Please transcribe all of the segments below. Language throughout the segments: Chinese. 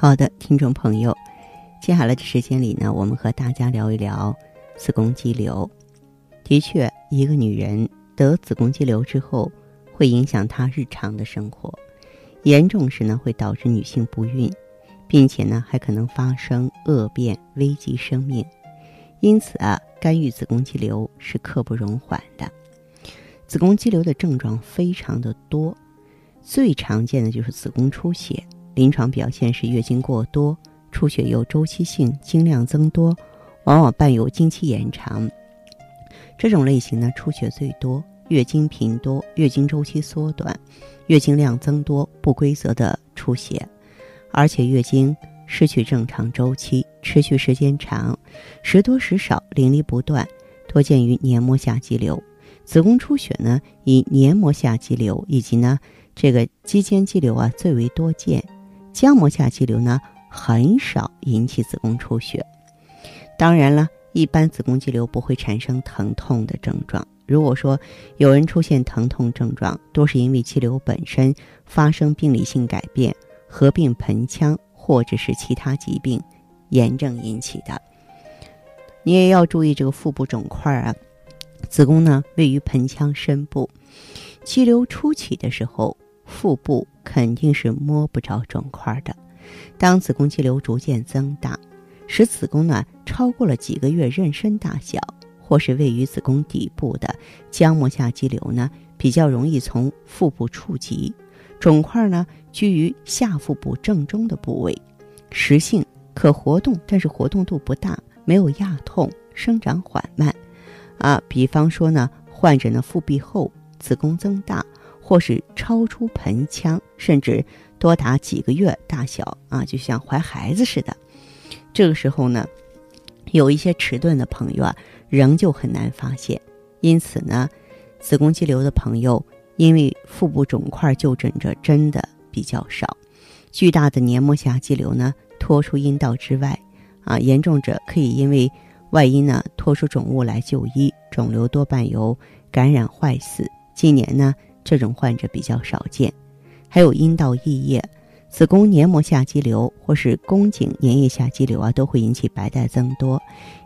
好的，听众朋友，接下来的时间里呢，我们和大家聊一聊子宫肌瘤。的确，一个女人得子宫肌瘤之后，会影响她日常的生活，严重时呢会导致女性不孕，并且呢还可能发生恶变，危及生命。因此啊，干预子宫肌瘤是刻不容缓的。子宫肌瘤的症状非常的多，最常见的就是子宫出血。临床表现是月经过多，出血有周期性，经量增多，往往伴有经期延长。这种类型呢，出血最多，月经频多，月经周期缩短，月经量增多，不规则的出血，而且月经失去正常周期，持续时间长，时多时少，淋漓不断，多见于黏膜下肌瘤。子宫出血呢，以黏膜下肌瘤以及呢这个肌间肌瘤啊最为多见。浆膜下肌瘤呢，很少引起子宫出血。当然了，一般子宫肌瘤不会产生疼痛的症状。如果说有人出现疼痛症状，多是因为肌瘤本身发生病理性改变，合并盆腔或者是其他疾病、炎症引起的。你也要注意这个腹部肿块啊。子宫呢位于盆腔深部，肌瘤初期的时候。腹部肯定是摸不着肿块的。当子宫肌瘤逐渐增大，使子宫呢超过了几个月妊娠大小，或是位于子宫底部的浆膜下肌瘤呢，比较容易从腹部触及。肿块呢居于下腹部正中的部位，实性可活动，但是活动度不大，没有压痛，生长缓慢。啊，比方说呢，患者呢腹壁厚，子宫增大。或是超出盆腔，甚至多达几个月大小啊，就像怀孩子似的。这个时候呢，有一些迟钝的朋友啊，仍旧很难发现。因此呢，子宫肌瘤的朋友，因为腹部肿块就诊着真的比较少。巨大的黏膜下肌瘤呢，脱出阴道之外啊，严重者可以因为外阴呢脱出肿物来就医，肿瘤多半由感染坏死。近年呢。这种患者比较少见，还有阴道溢液、子宫黏膜下肌瘤或是宫颈粘液下肌瘤啊，都会引起白带增多。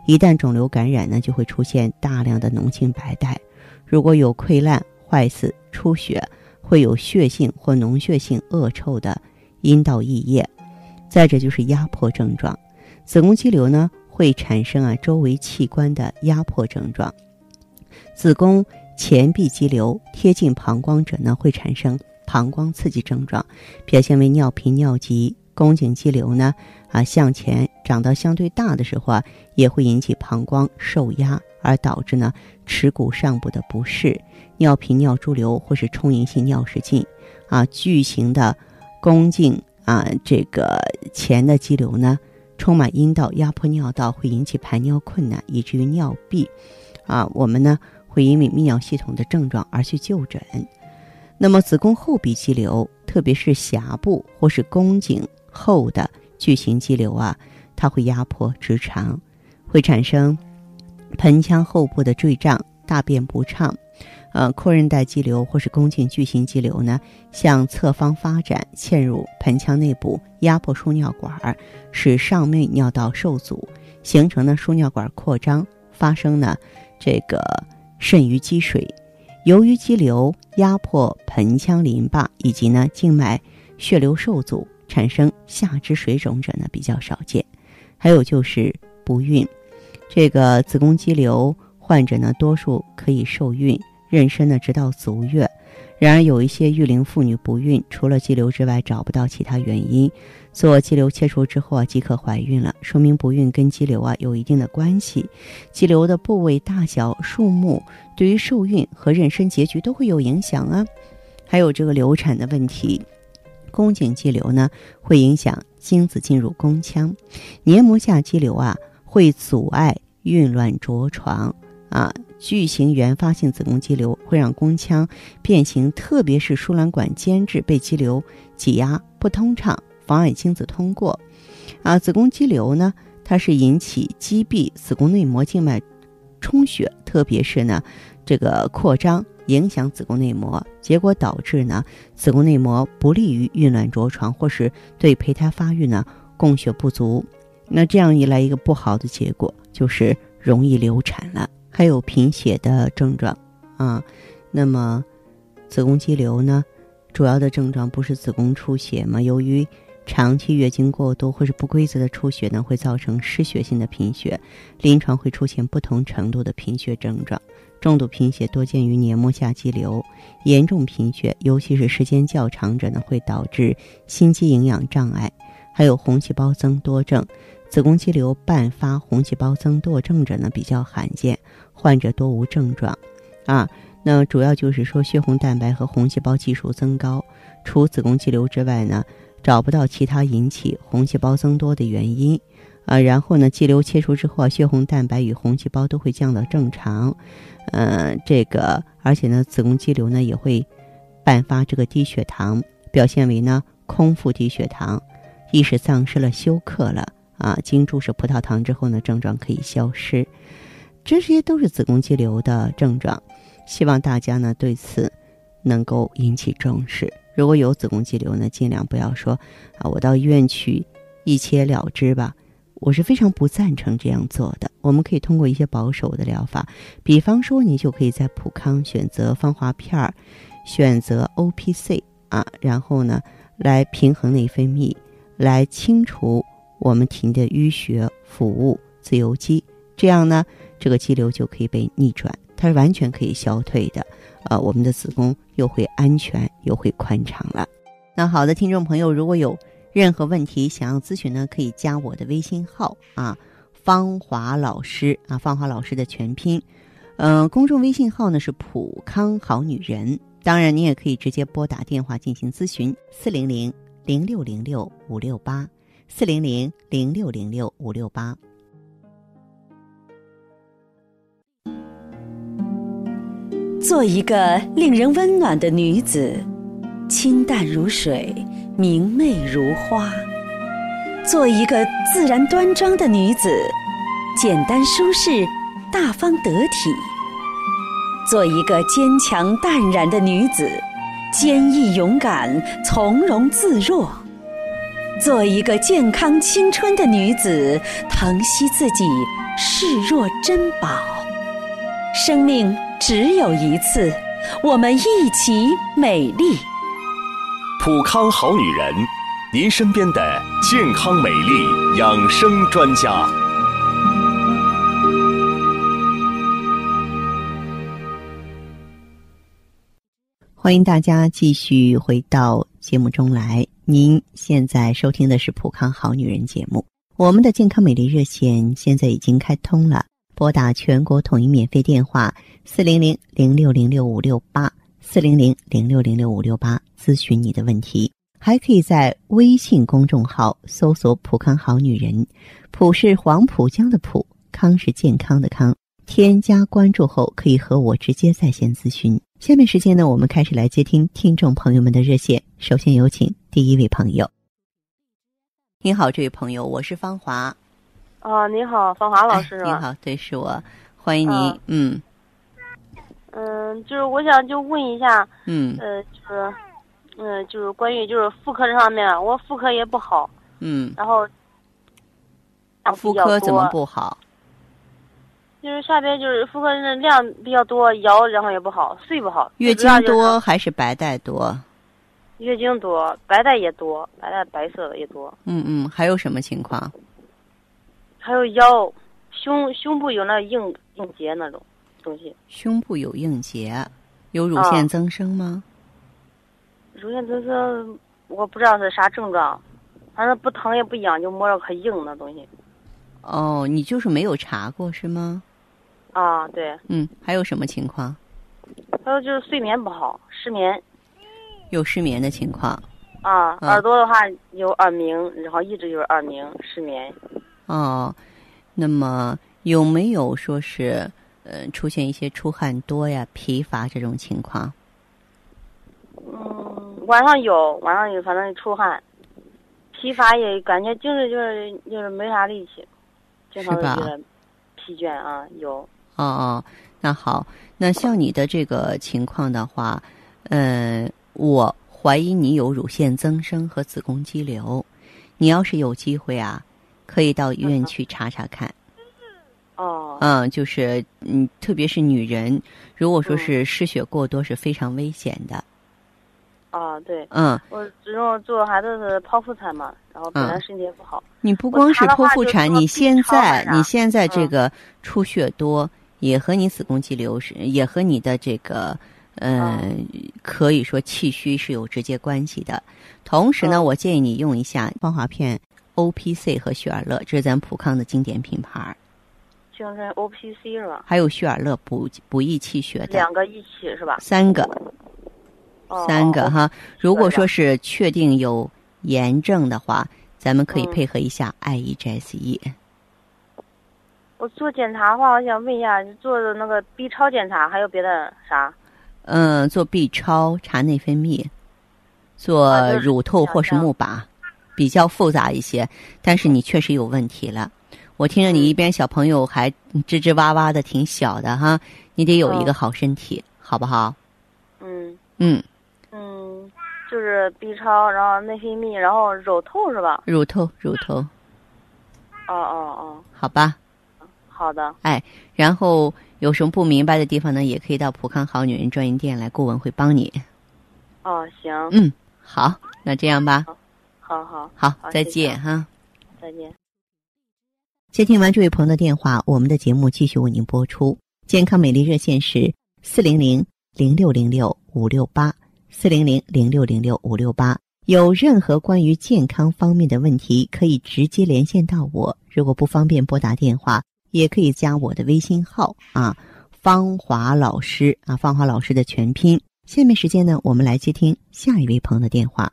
一旦肿瘤感染呢，就会出现大量的脓性白带。如果有溃烂、坏死、出血，会有血性或脓血性恶臭的阴道溢液。再者就是压迫症状，子宫肌瘤呢会产生啊周围器官的压迫症状，子宫。前壁肌瘤贴近膀胱者呢，会产生膀胱刺激症状，表现为尿频尿急。宫颈肌瘤呢，啊向前长到相对大的时候啊，也会引起膀胱受压，而导致呢耻骨上部的不适。尿频尿潴留或是充盈性尿失禁，啊巨型的宫颈啊这个前的肌瘤呢，充满阴道压迫尿道，会引起排尿困难，以至于尿闭。啊，我们呢。会因为泌尿系统的症状而去就诊。那么子宫后壁肌瘤，特别是峡部或是宫颈后的巨型肌瘤啊，它会压迫直肠，会产生盆腔后部的坠胀、大便不畅。呃，阔韧带肌瘤或是宫颈巨型肌瘤呢，向侧方发展，嵌入盆腔内部，压迫输尿管，使上面尿道受阻，形成了输尿管扩张，发生呢这个。肾盂积水，由于肌瘤压迫盆腔淋巴以及呢静脉血流受阻，产生下肢水肿者呢比较少见。还有就是不孕，这个子宫肌瘤患者呢多数可以受孕，妊娠呢直到足月。然而有一些育龄妇女不孕，除了肌瘤之外找不到其他原因。做肌瘤切除之后啊，即可怀孕了，说明不孕跟肌瘤啊有一定的关系。肌瘤的部位大小、数目，对于受孕和妊娠结局都会有影响啊。还有这个流产的问题，宫颈肌瘤呢，会影响精子进入宫腔；黏膜下肌瘤啊，会阻碍孕卵着床啊。巨型原发性子宫肌瘤会让宫腔变形，特别是输卵管间质被肌瘤挤压不通畅，妨碍精子通过。啊，子宫肌瘤呢，它是引起肌壁子宫内膜静脉充血，特别是呢，这个扩张影响子宫内膜，结果导致呢，子宫内膜不利于孕卵着床，或是对胚胎发育呢供血不足。那这样一来，一个不好的结果就是容易流产了。还有贫血的症状啊，那么子宫肌瘤呢，主要的症状不是子宫出血吗？由于长期月经过多或是不规则的出血呢，会造成失血性的贫血，临床会出现不同程度的贫血症状。重度贫血多见于黏膜下肌瘤，严重贫血，尤其是时间较长者呢，会导致心肌营养障碍，还有红细胞增多症。子宫肌瘤伴发红细胞增多症者呢比较罕见，患者多无症状，啊，那主要就是说血红蛋白和红细胞计数增高。除子宫肌瘤之外呢，找不到其他引起红细胞增多的原因，啊，然后呢，肌瘤切除之后啊，血红蛋白与红细胞都会降到正常，嗯，这个而且呢，子宫肌瘤呢也会伴发这个低血糖，表现为呢空腹低血糖，意识丧失了休克了。啊，经注射葡萄糖之后呢，症状可以消失，这些都是子宫肌瘤的症状。希望大家呢对此能够引起重视。如果有子宫肌瘤呢，尽量不要说啊，我到医院去一切了之吧。我是非常不赞成这样做的。我们可以通过一些保守的疗法，比方说，你就可以在普康选择芳华片儿，选择 O P C 啊，然后呢来平衡内分泌，来清除。我们体内的淤血、腐物、自由基，这样呢，这个肌瘤就可以被逆转，它是完全可以消退的。呃，我们的子宫又会安全，又会宽敞了。那好的，听众朋友，如果有任何问题想要咨询呢，可以加我的微信号啊，芳华老师啊，芳华老师的全拼，嗯，公众微信号呢是普康好女人。当然，你也可以直接拨打电话进行咨询，四零零零六零六五六八。四零零零六零六五六八。做一个令人温暖的女子，清淡如水，明媚如花；做一个自然端庄的女子，简单舒适，大方得体；做一个坚强淡然的女子，坚毅勇敢，从容自若。做一个健康青春的女子，疼惜自己，视若珍宝。生命只有一次，我们一起美丽。普康好女人，您身边的健康美丽养生专家。欢迎大家继续回到节目中来。您现在收听的是《普康好女人》节目，我们的健康美丽热线现在已经开通了，拨打全国统一免费电话四零零零六零六五六八四零零零六零六五六八咨询你的问题，还可以在微信公众号搜索“普康好女人”，普是黄浦江的浦，康是健康的康，添加关注后可以和我直接在线咨询。下面时间呢，我们开始来接听听众朋友们的热线。首先有请第一位朋友。您好，这位朋友，我是芳华。哦，你好，芳华老师是吧？您好，对，是我，欢迎您。嗯。嗯，就是我想就问一下。嗯。呃，就是，嗯，就是关于就是妇科这方面，我妇科也不好。嗯。然后。妇科怎么不好？就是下边就是妇科的量比较多，腰然后也不好，睡不好。月经多还是白带多？月经多，白带也多，白带白色的也多。嗯嗯，还有什么情况？还有腰，胸胸部有那硬硬结那种东西。胸部有硬结，有乳腺增生吗？乳腺增生，我不知道是啥症状，反正不疼也不痒，就摸着可硬那东西。哦，你就是没有查过是吗？啊，对。嗯，还有什么情况？还有就是睡眠不好，失眠。有失眠的情况。啊，嗯耳朵的话有耳鸣，然后一直就是耳鸣、失眠。哦，那么有没有说是呃出现一些出汗多呀、疲乏这种情况？嗯，晚上有，晚上有，反正出汗，疲乏也感觉就是就是就是没啥力气，经常觉得疲倦啊，有。哦哦，那好，那像你的这个情况的话，呃，我怀疑你有乳腺增生和子宫肌瘤，你要是有机会啊，可以到医院去查查看。哦，嗯，就是嗯，特别是女人，如果说嗯是失血过多是非常危险的。啊，对，嗯，我只用做孩子是剖腹产嘛，然后本来嗯身体也不好。你不光是剖腹产，你现在你现在这嗯个出血多，也和你子宫肌瘤是，也和你的这个嗯，可以说气虚是有直接关系的。同时呢，嗯我建议你用一下芳华片 O P C 和雪尔乐，这是咱普康的经典品牌儿，精神 O P C 是吧？还有雪尔乐补补益气血的两个一起是吧？三个。哦三个。哦哈。如果说是是确定有炎症的话，咱们可以嗯配合一下 E IEGSE。我做检查的话，我想问一下，做的那个 B 超检查还有别的啥？嗯，做 B 超查内分泌，做乳透或是钼靶，比较复杂一些。但是你确实有问题了。我听着你嗯一边小朋友还吱吱哇哇的，挺小的哈，你得有一嗯个好身体，好不好？嗯嗯，嗯，就是 B 超，然后内分泌，然后乳头是吧？乳头，乳头，哦哦哦，好吧。好的，哎然后有什么不明白的地方呢，也可以到普康好女人专营店来，顾问会帮你。哦行，嗯，好，那这样吧，好好，好，再见哈。再见。接听完这位朋友的电话，我们的节目继续为您播出。健康美丽热线是四零零零六零六五六八四零零零六零六五六八。有任何关于健康方面的问题，可以直接连线到我。如果不方便拨打电话，也可以加我的微信号啊，芳华老师啊，芳华老师的全拼。下面时间呢，我们来接听下一位朋友的电话。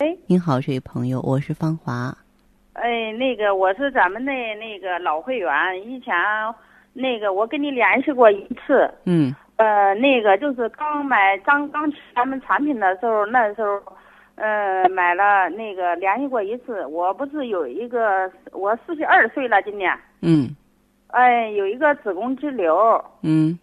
哎，您好，这位朋友，我是芳华。哎，那个我是咱们的那个老会员，以前那个我跟你联系过一次，嗯。呃，那个就是刚买刚刚取咱们产品的时候，那时候，呃，买了那个联系过一次。我不是有一个我四十二岁了，今年，嗯。哎，有一个子宫肌瘤，嗯。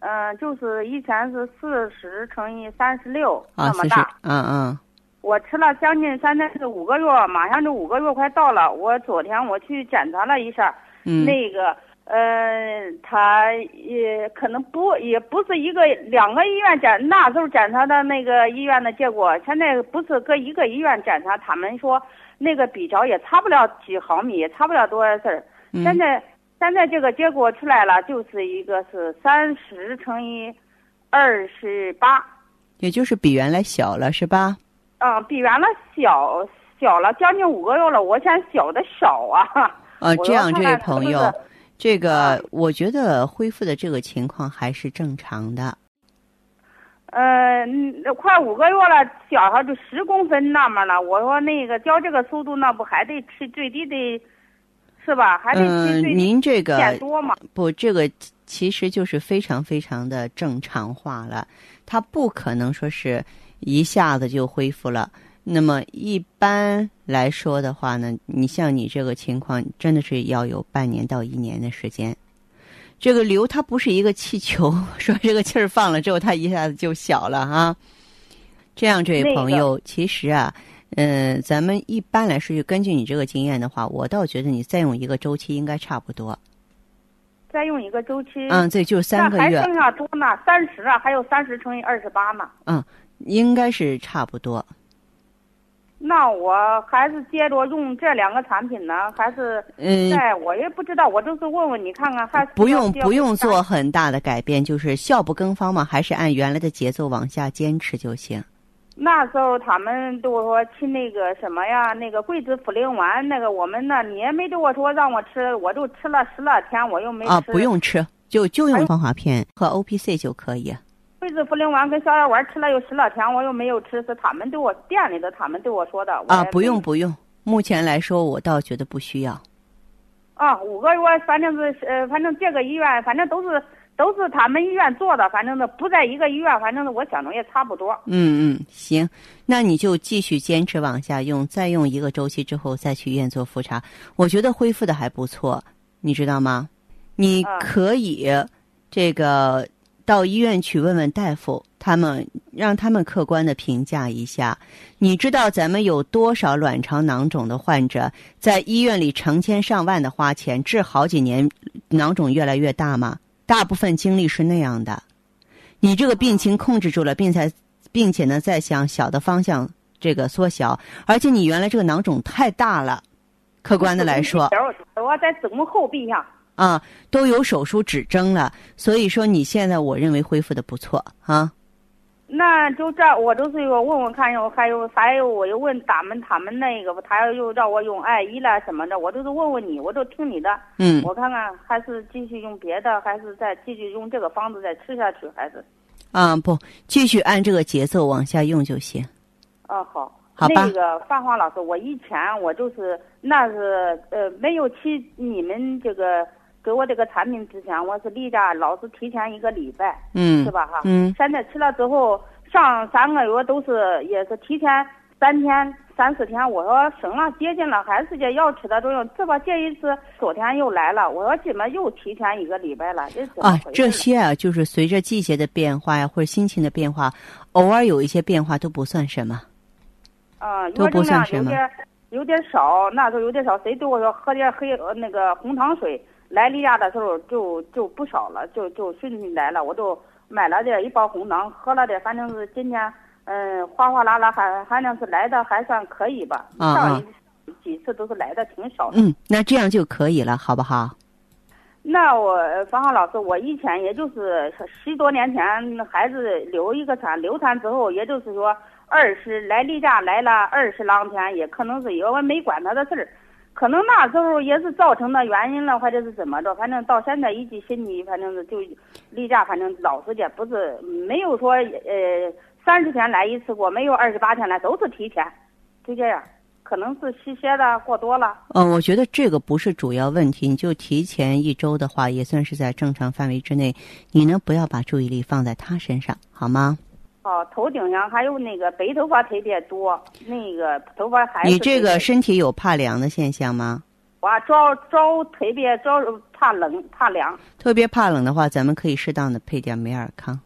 嗯、就是以前是四十乘以三十六啊，四十那么大。，嗯嗯我吃了将近三天是五个月，马上就五个月快到了。我昨天我去检查了一下，嗯，那个呃，他也可能不也不是一个两个医院检那时候检查的那个医院的结果，现在不是搁一个医院检查，他们说那个比较也差不了几毫米，也差不了多少事儿。嗯现在现在这个结果出来了，就是一个是三十乘以二十八。也就是比原来小了，是吧？嗯，比原来小小了将近五个月了，我现在小的少啊。呃，这样，这位朋友，这个啊我觉得恢复的这个情况还是正常的。呃，嗯快五个月了，小孩就十公分那么了。我说那个教这个速度，那不还得吃最低的，是吧？还得吃嗯，最低您这个减多嘛？不，这个其实就是非常非常的正常化了，它不可能说是一下子就恢复了。那么一般来说的话呢，你像你这个情况，真的是要有半年到一年的时间。这个瘤它不是一个气球，说这个气儿放了之后，它一下子就小了哈。这样，这位那个朋友，其实啊，嗯、咱们一般来说，就根据你这个经验的话，我倒觉得你再用一个周期应该差不多。再用一个周期，嗯，这就三个月，那还剩下多呢，三十啊，还有三十乘以二十八嘛。嗯，应该是差不多。那我还是接着用这两个产品呢，还是嗯，在我也不知道，我就是问问你看看，还是不用不用做很大的改变，就是效不更方嘛，还是按原来的节奏往下坚持就行。那时候他们都说吃那个什么呀，那个桂枝茯苓丸，那个我们那你也没对我说让我吃，我就吃了十来天，我又没吃。啊，不用吃，就就用哎芳华片和 O P C 就可以。桂枝子茯苓丸跟逍遥丸吃了有十来天，我又没有吃，是他们对我店里的他们对我说的。啊，不用不用，目前来说我倒觉得不需要。啊，五个月，反正是呃，反正这个医院，反正都是都是他们医院做的，反正是不在一个医院，反正是我想着也差不多。嗯嗯，行，那你就继续坚持往下用，再用一个周期之后再去医院做复查，我觉得恢复的还不错，你知道吗？你可以这个到医院去问问大夫，他们让他们客观的评价一下。你知道咱们有多少卵巢囊肿的患者在医院里成千上万的花钱治好几年，囊肿越来越大吗？大部分经历是那样的。你这个病情控制住了，并且并且呢，在向小的方向这个缩小，而且你原来这个囊肿太大了，客观的来说，我在子宫后壁上。啊，都有手术指征了，所以说你现在我认为恢复的不错啊。那就这，我就是我问问看，我还有还有，我又问他们他们那个，他又让我用艾依了什么的，我就是问问你，我都听你的。嗯。我看看还是继续用别的，还是再继续用这个方子再吃下去，还是？啊，不，继续按这个节奏往下用就行。啊，好。好吧。那个范华老师，我以前我就是那是呃没有去你们这个。给我这个产品之前，我是例假老是提前一个礼拜，嗯，是吧哈？嗯。现在吃了之后，上三个月都是也是提前三天、三四天。我说行了接近了，还是这药吃的作用。这不这一次昨天又来了，我说怎么又提前一个礼拜了？啊，这些啊，就是随着季节的变化呀，或者心情的变化，偶尔有一些变化都不算什么。啊，都不算什么。有点有点少，那时候有点少。谁对我说喝点黑那个红糖水？来例假的时候就就不少了，就就顺利来了，我都买了点一包红糖，喝了点，反正是今天嗯哗哗啦啦还反正是来的还算可以吧。啊上几次都是来的挺少的。嗯，那这样就可以了，好不好？那我芳芳老师，我以前也就是十多年前孩子流一个产，流产之后，也就是说二十来例假来了二十来天，也可能是因为我没管他的事儿。可能那时候也是造成的原因了，或者是怎么着，反正到现在一记心里，反正是就例假，反正老时间不是没有说呃三十天来一次过，没有二十八天来，都是提前，就这样。可能是吸血的过多了。嗯，我觉得这个不是主要问题，你就提前一周的话，也算是在正常范围之内。你呢，不要把注意力放在他身上，好吗？哦，头顶上还有那个白头发特别多，那个头发还你这个身体有怕凉的现象吗？我着着特别着怕冷怕凉。特别怕冷的话，咱们可以适当的配点美尔康。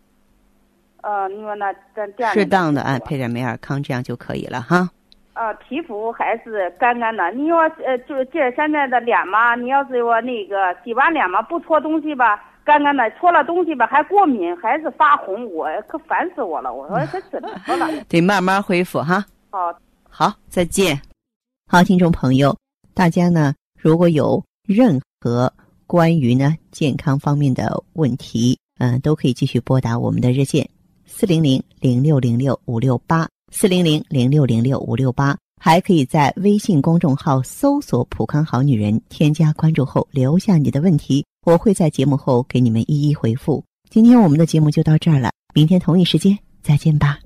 呃，你说那咱店适当的啊，配点美尔康，这样就可以了哈。呃，皮肤还是干干的。你说呃，就是这现在的脸嘛，你要是说那个洗完脸嘛，不搓东西吧。干干的搓了东西吧，还过敏，还是发红，我可烦死我了。我说这怎么了？得慢慢恢复哈。好，好，再见。好，听众朋友，大家呢如果有任何关于呢健康方面的问题，嗯，都可以继续拨打我们的热线四零零零六零六五六八四零零零六零六五六八，还可以在微信公众号搜索“普康好女人”，添加关注后留下你的问题。我会在节目后给你们一一回复。今天我们的节目就到这儿了，明天同一时间再见吧。